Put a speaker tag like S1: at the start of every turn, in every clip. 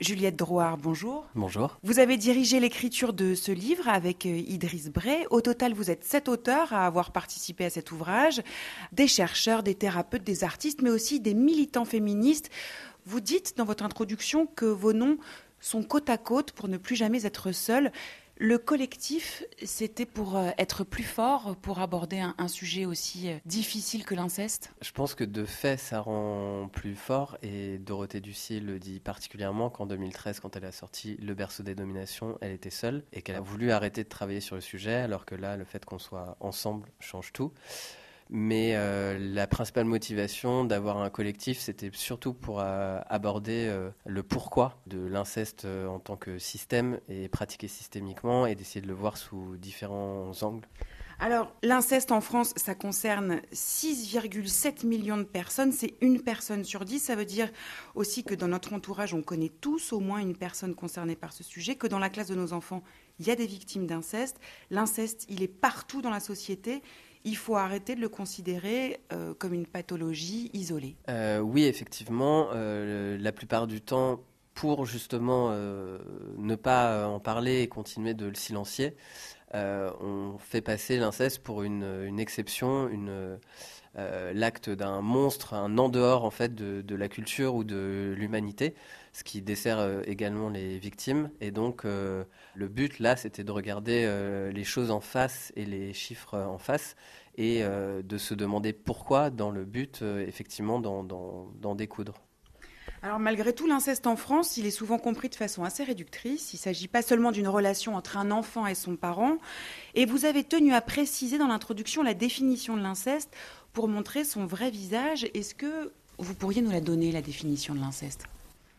S1: Juliette Drouard, bonjour.
S2: Bonjour.
S1: Vous avez dirigé l'écriture de ce livre avec euh, Idriss Bray. Au total, vous êtes sept auteurs à avoir participé à cet ouvrage, des chercheurs, des thérapeutes, des artistes, mais aussi des militants féministes. Vous dites dans votre introduction que vos noms sont côte à côte pour ne plus jamais être seuls. Le collectif, c'était pour euh, être plus fort, pour aborder un, sujet aussi euh, difficile que l'inceste?
S2: Je pense que de fait, ça rend plus fort. Et Dorothée Ducier le dit particulièrement qu'en 2013, quand elle a sorti Le berceau des dominations, elle était seule et qu'elle a voulu arrêter de travailler sur le sujet, alors que là, le fait qu'on soit ensemble change tout. Mais euh, la principale motivation d'avoir un collectif, c'était surtout pour euh, aborder euh, le pourquoi de l'inceste en tant que système et pratiqué systémiquement et d'essayer de le voir sous différents angles.
S1: Alors, l'inceste en France, ça concerne 6,7 millions de personnes. C'est une personne sur dix. Ça veut dire aussi que dans notre entourage, on connaît tous au moins une personne concernée par ce sujet, que dans la classe de nos enfants, il y a des victimes d'inceste. L'inceste, il est partout dans la société il faut arrêter de le considérer euh, comme une pathologie isolée.
S2: Euh, oui, effectivement, euh, la plupart du temps, pour justement ne pas en parler et continuer de le silencier, on fait passer l'inceste pour une, exception, une, l'acte d'un monstre, un en dehors en fait de, la culture ou de l'humanité, ce qui dessert également les victimes. Et donc le but là, c'était de regarder les choses en face et les chiffres en face et euh, de se demander pourquoi dans le but euh, effectivement d'en découdre.
S1: Alors malgré tout, l'inceste en France, il est souvent compris de façon assez réductrice. Il ne s'agit pas seulement d'une relation entre un enfant et son parent. Et vous avez tenu à préciser dans l'introduction la définition de l'inceste pour montrer son vrai visage. Est-ce que vous pourriez nous la donner, la définition de l'inceste?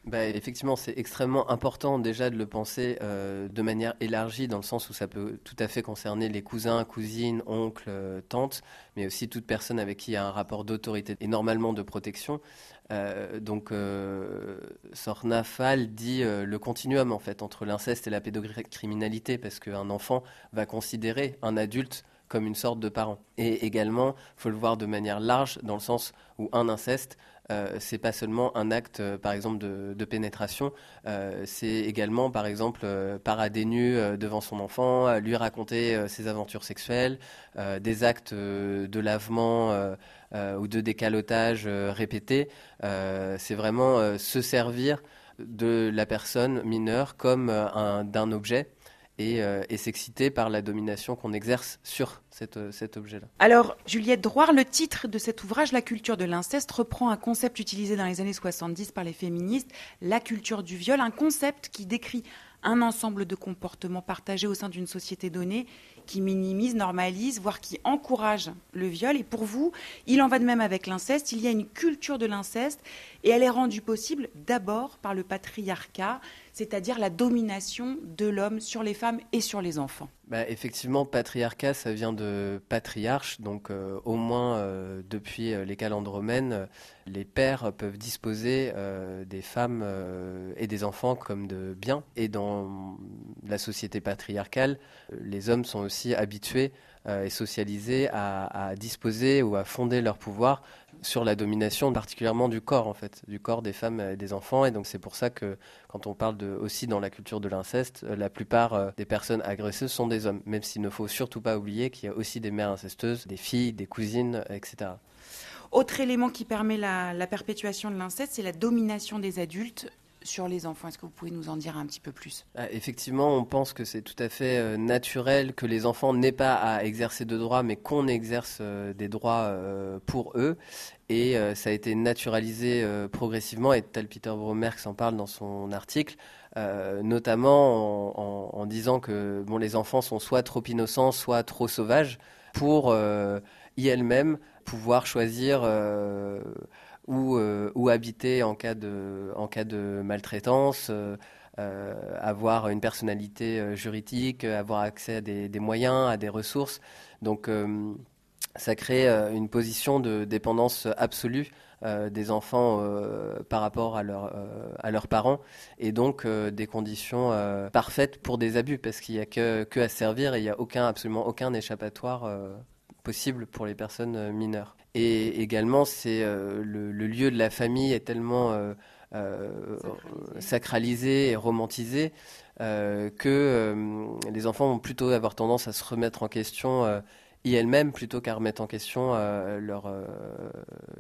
S2: Bah, effectivement, c'est extrêmement important déjà de le penser euh, de manière élargie, dans le sens où ça peut tout à fait concerner les cousins, cousines, oncles, euh, tantes, mais aussi toute personne avec qui il y a un rapport d'autorité et normalement de protection. Euh, donc, Sorna Fall dit le continuum en fait entre l'inceste et la pédocriminalité, parce qu'un enfant va considérer un adulte comme une sorte de parent. Et également, faut le voir de manière large, dans le sens où un inceste euh, c'est pas seulement un acte, euh, par exemple, de, pénétration, euh, c'est également, par exemple, parader nu devant son enfant, lui raconter ses aventures sexuelles, des actes de lavement ou de décalotage répétés. c'est vraiment se servir de la personne mineure comme d'un objet euh, et, s'exciter par la domination qu'on exerce sur euh, cet objet-là.
S1: Alors, Juliette Droire, le titre de cet ouvrage, La culture de l'inceste, reprend un concept utilisé dans les années 70 par les féministes, la culture du viol, un concept qui décrit un ensemble de comportements partagés au sein d'une société donnée qui minimise, normalise, voire qui encourage le viol. Et pour vous, il en va de même avec l'inceste. Il y a une culture de l'inceste et elle est rendue possible d'abord par le patriarcat, c'est-à-dire la domination de l'homme sur les femmes et sur les enfants.
S2: Bah, effectivement, patriarcat, ça vient de patriarche, donc euh, au moins euh, depuis euh, les calendes romaines, les pères peuvent disposer des femmes et des enfants comme de biens. Et dans la société patriarcale, les hommes sont aussi habitués et socialisés à, disposer ou à fonder leur pouvoir sur la domination particulièrement du corps en fait, du corps des femmes et des enfants. Et donc c'est pour ça que quand on parle aussi dans la culture de l'inceste, euh, la plupart euh, des personnes agresseuses sont des hommes, même s'il ne faut surtout pas oublier qu'il y a aussi des mères incestueuses, des filles, des cousines, etc.
S1: Autre élément qui permet la perpétuation de l'inceste, c'est la domination des adultes sur les enfants. Est-ce que vous pouvez nous en dire un petit peu plus?
S2: Ah, Effectivement, on pense que c'est tout à fait euh, naturel que les enfants n'aient pas à exercer de droits, mais qu'on exerce euh, des droits euh, pour eux. Et ça a été naturalisé progressivement, et tel Peter Bromerx en parle dans son article, notamment en, disant que bon, les enfants sont soit trop innocents, soit trop sauvages, pour y elles-mêmes pouvoir choisir euh, ou, habiter en cas de, maltraitance, euh, euh, avoir une personnalité juridique, avoir accès à des, moyens, à des ressources. Donc ça crée une position de dépendance absolue des enfants par rapport à leurs parents et donc des conditions parfaites pour des abus parce qu'il n'y a que, que, à servir et il n'y a aucun, absolument aucun échappatoire possible pour les personnes mineures. Et également, c'est euh, le, lieu de la famille est tellement euh, sacralisé et romantisé que les enfants vont plutôt avoir tendance à se remettre en question elles-mêmes plutôt qu'à remettre en question leur,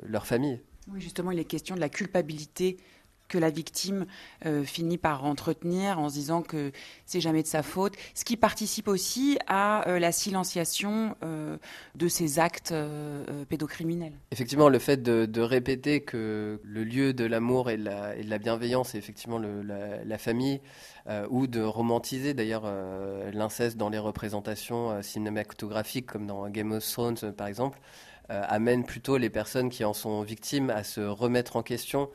S2: leur famille.
S1: Oui, justement, il est question de la culpabilité que la victime euh, finit par entretenir en se disant que c'est jamais de sa faute, ce qui participe aussi à euh, la silenciation euh, de ces actes pédocriminels.
S2: Effectivement, le fait de, répéter que le lieu de l'amour et, de la bienveillance est effectivement la, famille, ou de romantiser d'ailleurs l'inceste dans les représentations cinématographiques comme dans Game of Thrones par exemple, amène plutôt les personnes qui en sont victimes à se remettre en question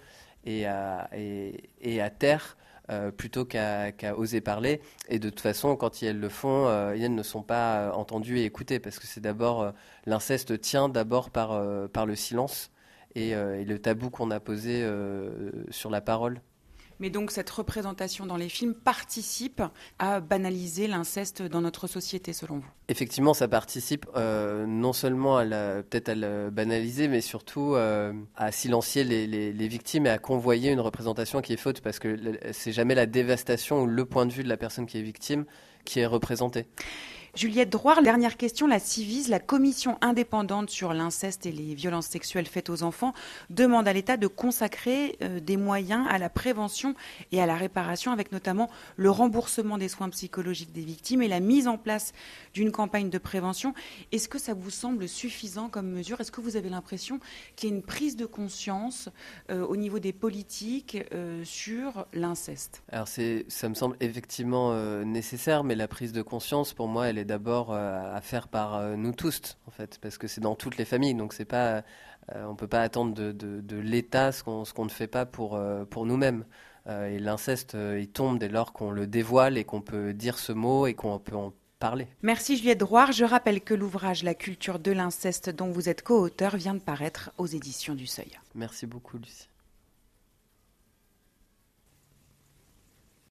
S2: et à, et, taire euh, plutôt qu'à oser parler. Et de toute façon, quand elles le font, euh, elles ne sont pas euh, entendues et écoutées parce que c'est d'abord l'inceste tient d'abord par, par le silence et le tabou qu'on a posé sur la parole.
S1: Mais donc cette représentation dans les films participe à banaliser l'inceste dans notre société, selon vous?
S2: Effectivement, ça participe euh, non seulement à peut-être à le banaliser, mais surtout euh, à silencier les, victimes et à convoyer une représentation qui est faute, parce que c'est jamais la dévastation ou le point de vue de la personne qui est victime qui est représenté.
S1: Juliette Droit, dernière question. La CIVIS, la commission indépendante sur l'inceste et les violences sexuelles faites aux enfants, demande à l'État de consacrer euh, des moyens à la prévention et à la réparation, avec notamment le remboursement des soins psychologiques des victimes et la mise en place d'une campagne de prévention. Est-ce que ça vous semble suffisant comme mesure? Est-ce que vous avez l'impression qu'il y a une prise de conscience euh, au niveau des politiques euh, sur l'inceste?
S2: Alors ça me semble effectivement nécessaire, mais la prise de conscience, pour moi, elle est d'abord euh, à faire par euh, nous tous, en fait, parce que c'est dans toutes les familles. Donc c'est pas, euh, on peut pas attendre de, de, l'État ce qu'on ne fait pas pour, pour nous-mêmes. et l'inceste, il tombe dès lors qu'on le dévoile et qu'on peut dire ce mot et qu'on peut en parler.
S1: Merci Juliette Drouard. Je rappelle que l'ouvrage La culture de l'inceste dont vous êtes co-auteur vient de paraître aux éditions du Seuil.
S2: Merci beaucoup Lucie.